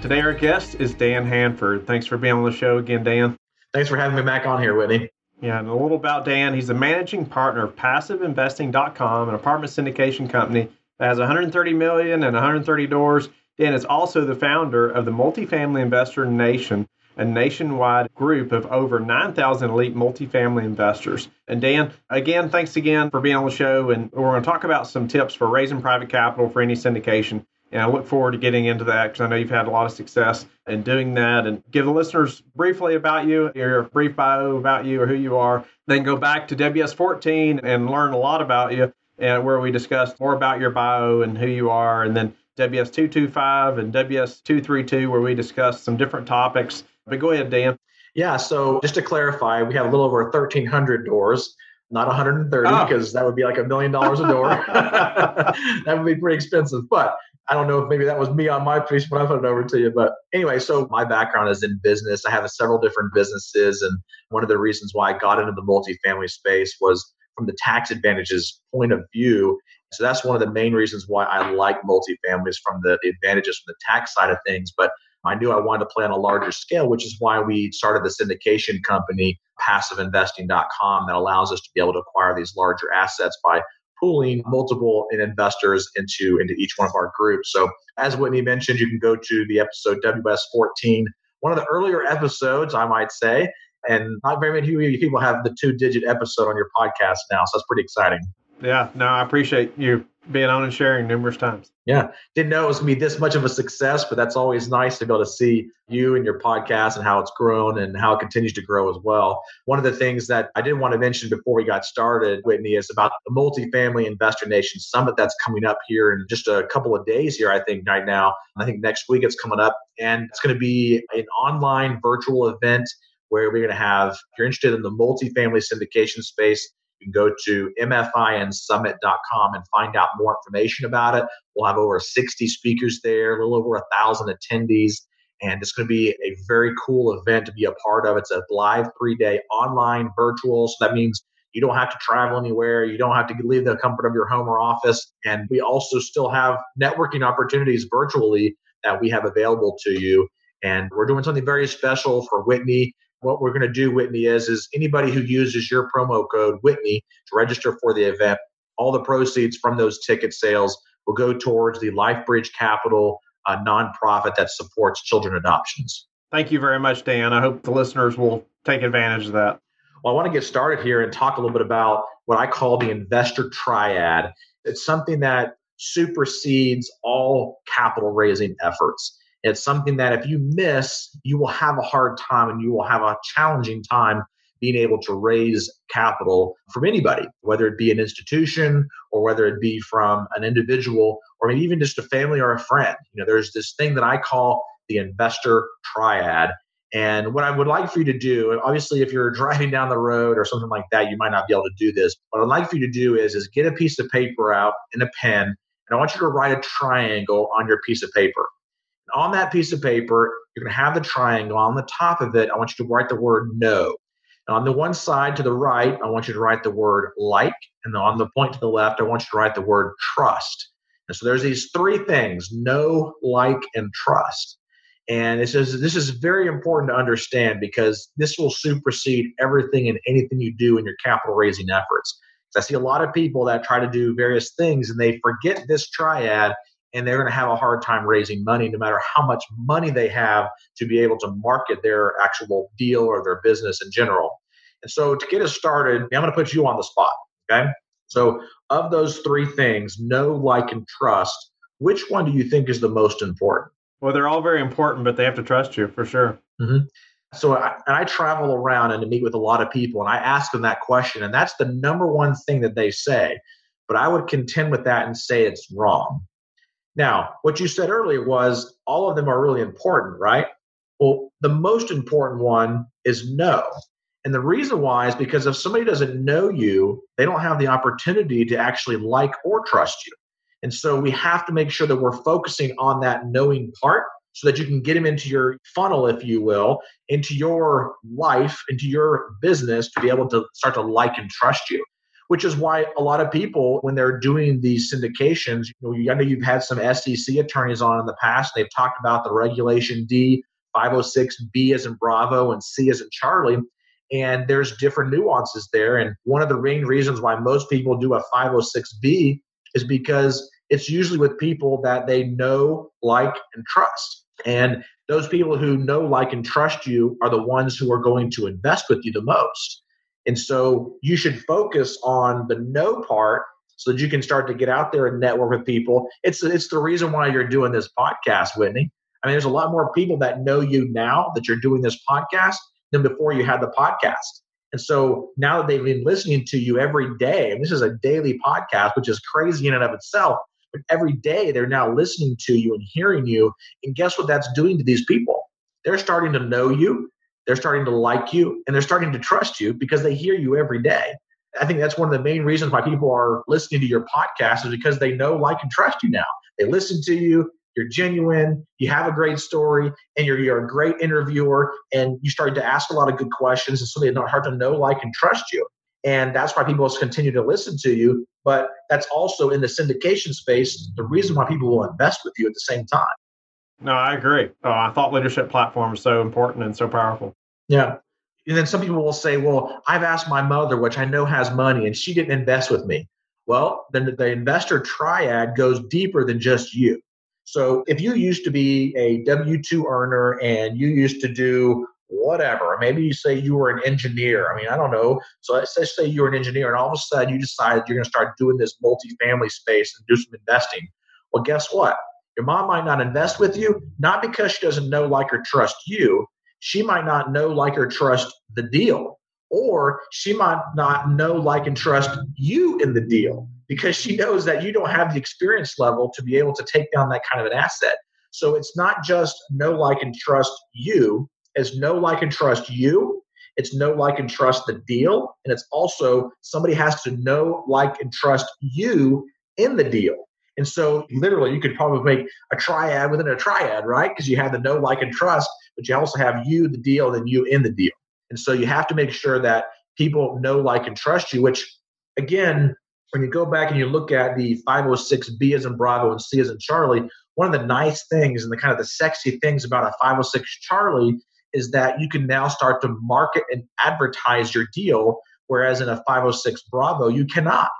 Today, our guest is Dan Handford. Thanks for being on the show again, Dan. Thanks for having me back on here, Whitney. Yeah, and a little about Dan. He's a managing partner of PassiveInvesting.com, an apartment syndication company that has 130 million and 130 doors. Dan is also the founder of the Multifamily Investor Nation, a nationwide group of over 9,000 elite multifamily investors. And Dan, again, thanks again for being on the show. And we're going to talk about some tips for raising private capital for any syndication. And I look forward to getting into that because I know you've had a lot of success in doing that. And give the listeners briefly about you, your brief bio about you or who you are. Then go back to WS14 and learn a lot about you, and where we discussed more about your bio and who you are. And then WS225 and WS232, where we discussed some different topics but go ahead, Dan. Yeah. So just to clarify, we have a little over 1,300 doors, not 130, oh. Ah. because that would be like a million dollars a door. that would be pretty expensive. But I don't know if maybe that was me on my piece when I put it over to you. But anyway, so my background is in business. I have several different businesses. And one of the reasons why I got into the multifamily space was from the tax advantages point of view. So that's one of the main reasons why I like multifamilies from the advantages from the tax side of things. But I knew I wanted to play on a larger scale, which is why we started the syndication company, passiveinvesting.com, that allows us to be able to acquire these larger assets by pooling multiple investors into, into each one of our groups. So, as Whitney mentioned, you can go to the episode WS14, one of the earlier episodes, I might say. And not very many people have the two digit episode on your podcast now. So, that's pretty exciting. Yeah, no, I appreciate you being on and sharing numerous times. Yeah, didn't know it was to be this much of a success, but that's always nice to be able to see you and your podcast and how it's grown and how it continues to grow as well. One of the things that I didn't want to mention before we got started, Whitney, is about the Multifamily Investor Nation Summit that's coming up here in just a couple of days here, I think, right now. I think next week it's coming up, and it's going to be an online virtual event where we're going to have, if you're interested in the multifamily syndication space, you can go to mfinsummit.com and find out more information about it. We'll have over 60 speakers there, a little over a thousand attendees. And it's going to be a very cool event to be a part of. It's a live three day online virtual. So that means you don't have to travel anywhere. You don't have to leave the comfort of your home or office. And we also still have networking opportunities virtually that we have available to you. And we're doing something very special for Whitney what we're going to do, Whitney, is is anybody who uses your promo code Whitney to register for the event, all the proceeds from those ticket sales will go towards the LifeBridge Capital, a nonprofit that supports children adoptions. Thank you very much, Dan. I hope the listeners will take advantage of that. Well, I want to get started here and talk a little bit about what I call the investor triad. It's something that supersedes all capital raising efforts. It's something that if you miss, you will have a hard time and you will have a challenging time being able to raise capital from anybody, whether it be an institution or whether it be from an individual or even just a family or a friend. You know, there's this thing that I call the investor triad. And what I would like for you to do, obviously, if you're driving down the road or something like that, you might not be able to do this. What I'd like for you to do is, is get a piece of paper out and a pen, and I want you to write a triangle on your piece of paper on that piece of paper, you're going to have the triangle. On the top of it, I want you to write the word know. And on the one side to the right, I want you to write the word like. And on the point to the left, I want you to write the word trust. And so there's these three things know, like, and trust. And it says this is very important to understand because this will supersede everything and anything you do in your capital raising efforts. I see a lot of people that try to do various things and they forget this triad and they're going to have a hard time raising money no matter how much money they have to be able to market their actual deal or their business in general. And so to get us started, I'm going to put you on the spot. Okay. So, of those three things, know, like, and trust, which one do you think is the most important? Well, they're all very important, but they have to trust you for sure. Mm-hmm. So, I, and I travel around and to meet with a lot of people, and I ask them that question, and that's the number one thing that they say. But I would contend with that and say it's wrong. Now, what you said earlier was all of them are really important, right? Well, the most important one is know. And the reason why is because if somebody doesn't know you, they don't have the opportunity to actually like or trust you. And so we have to make sure that we're focusing on that knowing part so that you can get them into your funnel, if you will, into your life, into your business to be able to start to like and trust you. Which is why a lot of people, when they're doing these syndications, you know, I know you've had some SEC attorneys on in the past. They've talked about the Regulation D, 506, B as in Bravo, and C as in Charlie. And there's different nuances there. And one of the main reasons why most people do a 506B is because it's usually with people that they know, like, and trust. And those people who know, like, and trust you are the ones who are going to invest with you the most. And so you should focus on the know part so that you can start to get out there and network with people. It's it's the reason why you're doing this podcast, Whitney. I mean, there's a lot more people that know you now that you're doing this podcast than before you had the podcast. And so now that they've been listening to you every day, and this is a daily podcast, which is crazy in and of itself, but every day they're now listening to you and hearing you. And guess what that's doing to these people? They're starting to know you, they're starting to like you, and they're starting to trust you because they hear you every day. I think that's one of the main reasons why people are listening to your podcast is because they know, like, and trust you now. They listen to you, you're genuine, you have a great story, and you're, you're a great interviewer, and you started to ask a lot of good questions, and so they hard to know, like, and trust you. And that's why people continue to listen to you. But that's also in the syndication space, the reason why people will invest with you at the same time. No, I agree. Oh, I thought leadership platform is so important and so powerful. Yeah. And then some people will say, well, I've asked my mother, which I know has money, and she didn't invest with me. Well, then the investor triad goes deeper than just you. So if you used to be a W 2 earner and you used to do whatever, maybe you say you were an engineer. I mean, I don't know. So let's say you were an engineer and all of a sudden you decided you're going to start doing this multifamily space and do some investing. Well, guess what? Your mom might not invest with you, not because she doesn't know, like, or trust you. She might not know, like, or trust the deal. Or she might not know, like, and trust you in the deal because she knows that you don't have the experience level to be able to take down that kind of an asset. So it's not just know, like, and trust you, as know, like, and trust you. It's know, like, and trust the deal. And it's also somebody has to know, like, and trust you in the deal. And so, literally, you could probably make a triad within a triad, right? Because you have the know, like, and trust, but you also have you, the deal, then you in the deal. And so, you have to make sure that people know, like, and trust you, which, again, when you go back and you look at the 506B as in Bravo and C as in Charlie, one of the nice things and the kind of the sexy things about a 506 Charlie is that you can now start to market and advertise your deal, whereas in a 506 Bravo, you cannot.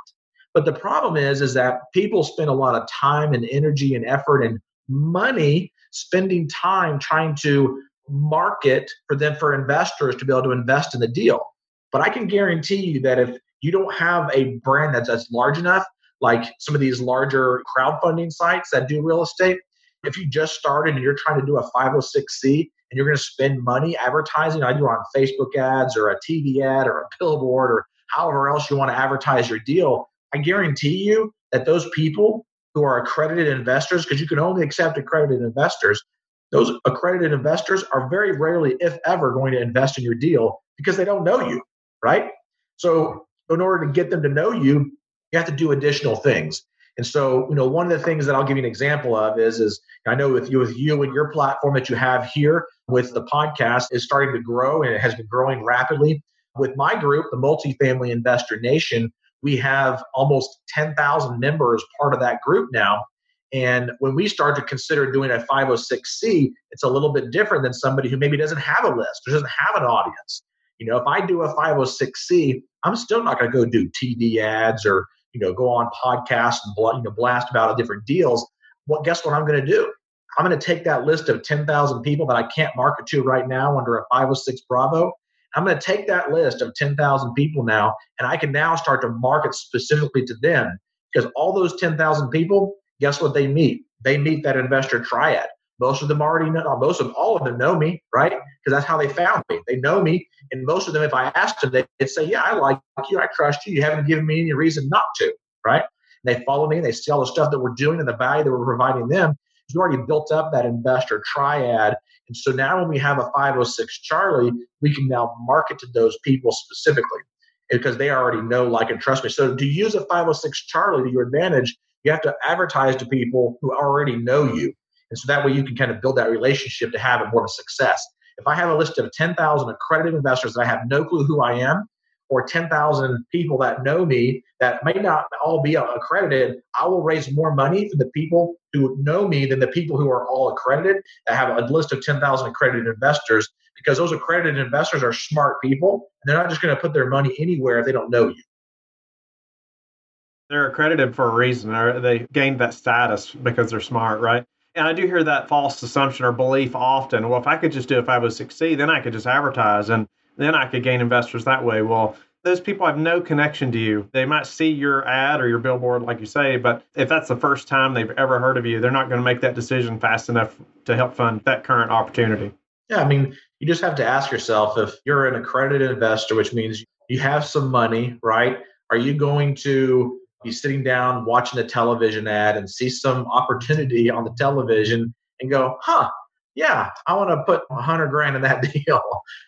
But the problem is, is that people spend a lot of time and energy and effort and money spending time trying to market for them for investors to be able to invest in the deal. But I can guarantee you that if you don't have a brand that's, that's large enough, like some of these larger crowdfunding sites that do real estate. If you just started and you're trying to do a 506c and you're going to spend money advertising, either on Facebook ads or a TV ad or a billboard or however else you want to advertise your deal, I guarantee you that those people who are accredited investors, because you can only accept accredited investors, those accredited investors are very rarely, if ever, going to invest in your deal because they don't know you, right? So in order to get them to know you, you have to do additional things. And so, you know, one of the things that I'll give you an example of is, is I know with you, with you and your platform that you have here with the podcast is starting to grow and it has been growing rapidly. With my group, the Multifamily Investor Nation, we have almost 10,000 members part of that group now. And when we start to consider doing a 506c, it's a little bit different than somebody who maybe doesn't have a list or doesn't have an audience. You know, if I do a 506c, I'm still not going to go do TV ads or you know go on podcasts and you know blast about different deals. Well, guess what I'm going to do? I'm going to take that list of 10,000 people that I can't market to right now under a 506 Bravo. I'm going to take that list of 10,000 people now, and I can now start to market specifically to them because all those 10,000 people, guess what they meet? They meet that investor triad. Most of them already know, most of all of them know me, right? Because that's how they found me. They know me. And most of them, if I asked them, they'd say, Yeah, I like you. I trust you. You haven't given me any reason not to, right? And they follow me and they see all the stuff that we're doing and the value that we're providing them. We already built up that investor triad. And so now when we have a 506 Charlie, we can now market to those people specifically because they already know, like, and trust me. So to use a 506 Charlie to your advantage, you have to advertise to people who already know you. And so that way you can kind of build that relationship to have it more of a success. If I have a list of 10,000 accredited investors that I have no clue who I am, or 10,000 people that know me that may not all be accredited, I will raise more money for the people who know me than the people who are all accredited that have a list of 10,000 accredited investors because those accredited investors are smart people and they're not just going to put their money anywhere if they don't know you. They're accredited for a reason. They gained that status because they're smart, right? And I do hear that false assumption or belief often. Well, if I could just do if I 506c, then I could just advertise and then I could gain investors that way. Well, those people have no connection to you. They might see your ad or your billboard, like you say, but if that's the first time they've ever heard of you, they're not going to make that decision fast enough to help fund that current opportunity. Yeah, I mean, you just have to ask yourself if you're an accredited investor, which means you have some money, right? Are you going to be sitting down watching a television ad and see some opportunity on the television and go, huh, yeah, I want to put a hundred grand in that deal.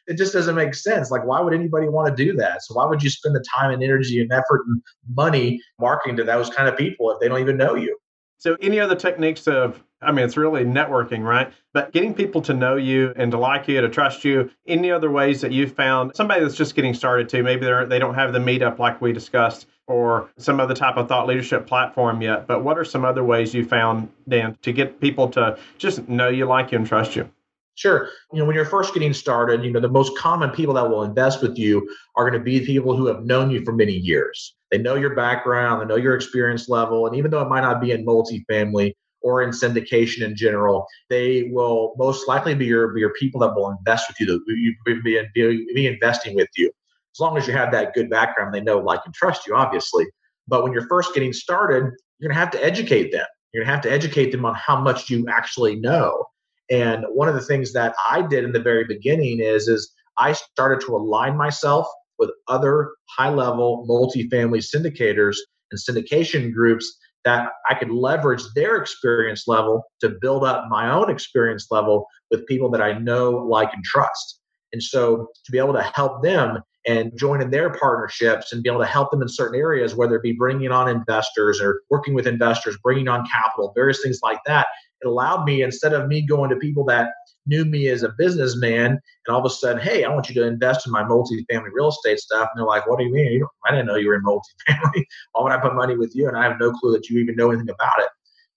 It just doesn't make sense. Like, why would anybody want to do that? So why would you spend the time and energy and effort and money marketing to those kind of people if they don't even know you? So, any other techniques of, I mean, it's really networking, right? But getting people to know you and to like you, to trust you. Any other ways that you've found somebody that's just getting started too? Maybe they're they don't have the meetup like we discussed, or some other type of thought leadership platform yet. But what are some other ways you found, Dan, to get people to just know you, like you, and trust you? Sure. You know, when you're first getting started, you know, the most common people that will invest with you are going to be people who have known you for many years. They know your background, they know your experience level, and even though it might not be in multifamily or in syndication in general, they will most likely be your, be your people that will invest with you, that you be, be, be investing with you. As long as you have that good background, they know, like, and trust you, obviously. But when you're first getting started, you're going to have to educate them. You're going to have to educate them on how much you actually know. And one of the things that I did in the very beginning is, is I started to align myself with other high level multifamily syndicators and syndication groups that I could leverage their experience level to build up my own experience level with people that I know, like, and trust. And so to be able to help them and join in their partnerships and be able to help them in certain areas, whether it be bringing on investors or working with investors, bringing on capital, various things like that, it allowed me, instead of me going to people that knew me as a businessman and all of a sudden, hey, I want you to invest in my multifamily real estate stuff. And they're like, what do you mean? I didn't know you were in multifamily. Why would I put money with you? And I have no clue that you even know anything about it.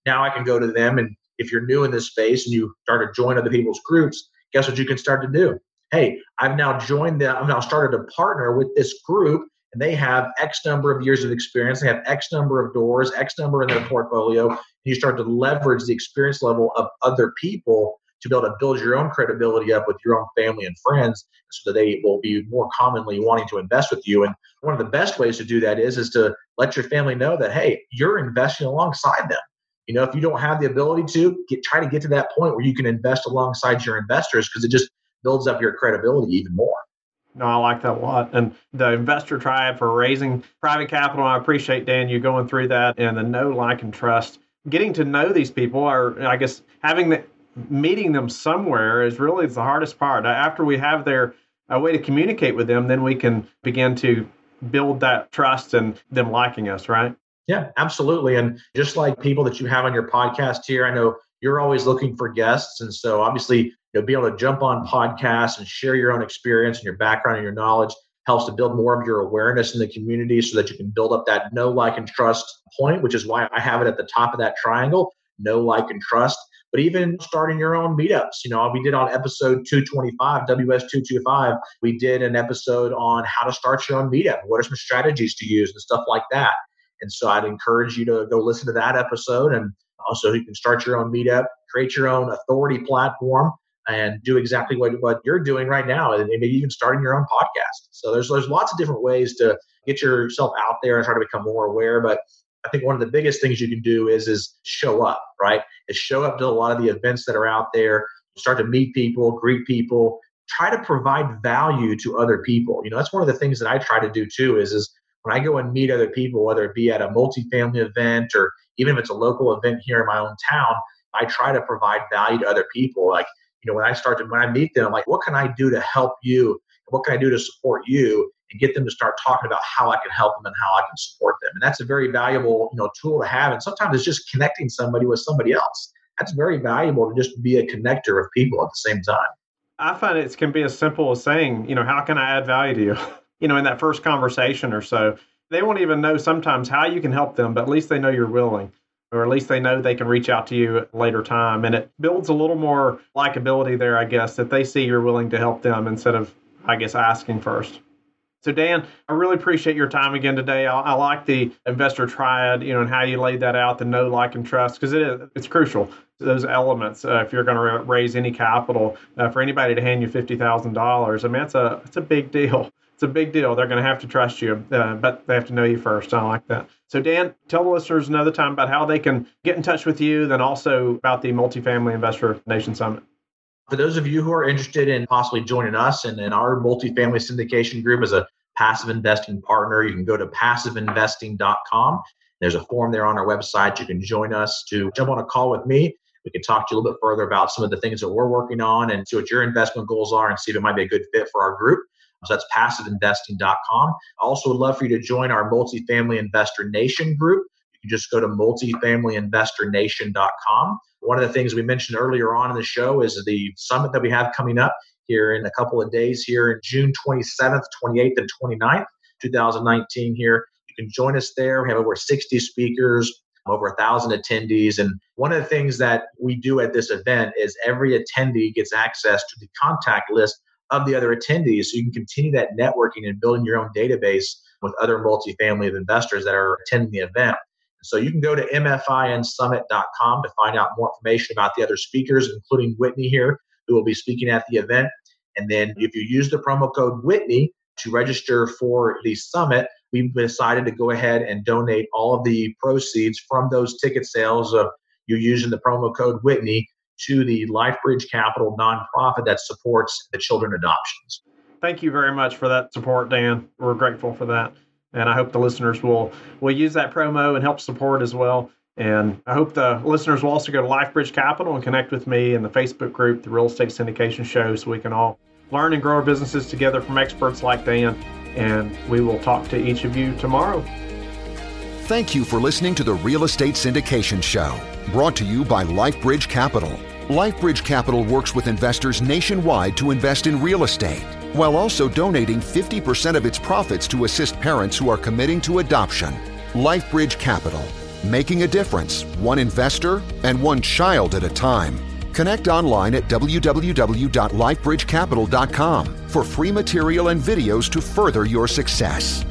Now I can go to them and if you're new in this space and you start to join other people's groups, guess what you can start to do? Hey, I've now joined them, I've now started to partner with this group and they have X number of years of experience, they have X number of doors, X number in their portfolio, and you start to leverage the experience level of other people to be able to build your own credibility up with your own family and friends so that they will be more commonly wanting to invest with you. And one of the best ways to do that is is to let your family know that hey, you're investing alongside them. You know, if you don't have the ability to get try to get to that point where you can invest alongside your investors because it just builds up your credibility even more. No, I like that a lot. And the investor triad for raising private capital, I appreciate Dan you going through that and the know, like, and trust. Getting to know these people, or I guess having the meeting them somewhere is really the hardest part. Uh, after we have their a way to communicate with them, then we can begin to build that trust and them liking us, right? Yeah, absolutely. And just like people that you have on your podcast here, I know you're always looking for guests. And so obviously you'll be able to jump on podcasts and share your own experience and your background and your knowledge helps to build more of your awareness in the community so that you can build up that know, like, and trust point, which is why I have it at the top of that triangle know, like, and trust. But even starting your own meetups, you know, we did on episode 225, WS225, we did an episode on how to start your own meetup. What are some strategies to use and stuff like that. And so I'd encourage you to go listen to that episode. And also, you can start your own meetup, create your own authority platform and do exactly what, what you're doing right now and maybe even starting your own podcast. So there's there's lots of different ways to get yourself out there and try to become more aware but i think one of the biggest things you can do is is show up right? Is show up to a lot of the events that are out there start to meet people greet people try to provide value to other people. You know that's one of the things that i try to do too is is when i go and meet other people whether it be at a multifamily event or even if it's a local event here in my own town I try to provide value to other people. Like, you know, when I start to, when I meet them, I'm like, what can I do to help you? What can I do to support you? And get them to start talking about how I can help them and how I can support them. And that's a very valuable, you know, tool to have. And sometimes it's just connecting somebody with somebody else. That's very valuable to just be a connector of people at the same time. I find it can be as simple as saying, you know, how can I add value to you? you know, in that first conversation or so. They won't even know sometimes how you can help them, but at least they know you're willing or at least they know they can reach out to you at a later time. And it builds a little more likability there, I guess, that they see you're willing to help them instead of, I guess, asking first. So Dan, I really appreciate your time again today. I, I, like the investor triad, you know, and how you laid that out, the know, like, and trust, because it is it's crucial. Those elements, uh, if you're going to raise any capital, uh, for anybody to hand you fifty thousand dollars, I mean, it's a it's a big deal it's a big deal. They're going to have to trust you, uh, but they have to know you first. I like that. So, Dan, tell the listeners another time about how they can get in touch with you, then also about the Multifamily Investor Nation Summit. For those of you who are interested in possibly joining us and in our multifamily syndication group as a passive investing partner, you can go to passiveinvesting.com. There's a form there on our website. You can join us to jump on a call with me. We can talk to you a little bit further about some of the things that we're working on and see what your investment goals are and see if it might be a good fit for our group. So that's passiveinvesting.com. I also would love for you to join our multifamily investor nation group. You can just go to multifamilyinvestornation.com. One of the things we mentioned earlier on in the show is the summit that we have coming up here in a couple of days here in June 27th, 28th, and 29th, 2019 here. You can join us there. We have over 60 speakers, over a thousand attendees. And one of the things that we do at this event is every attendee gets access to the contact list of the other attendees so you can continue that networking and building your own database with other multifamily investors that are attending the event. So you can go to mfinsummit.com to find out more information about the other speakers, including Whitney here, who will be speaking at the event. And then if you use the promo code Whitney to register for the summit, we've decided to go ahead and donate all of the proceeds from those ticket sales of you using the promo code Whitney to the LifeBridge Capital nonprofit that supports the children adoptions. Thank you very much for that support, Dan. We're grateful for that. And I hope the listeners will will use that promo and help support as well. And I hope the listeners will also go to LifeBridge Capital and connect with me in the Facebook group, the Real Estate Syndication Show, so we can all learn and grow our businesses together from experts like Dan. And we will talk to each of you tomorrow. Thank you for listening to the Real Estate Syndication Show, brought to you by LifeBridge Capital. LifeBridge Capital works with investors nationwide to invest in real estate, while also donating 50% of its profits to assist parents who are committing to adoption. LifeBridge Capital, making a difference, one investor and one child at a time. Connect online at www.lifebridgecapital.com for free material and videos to further your success.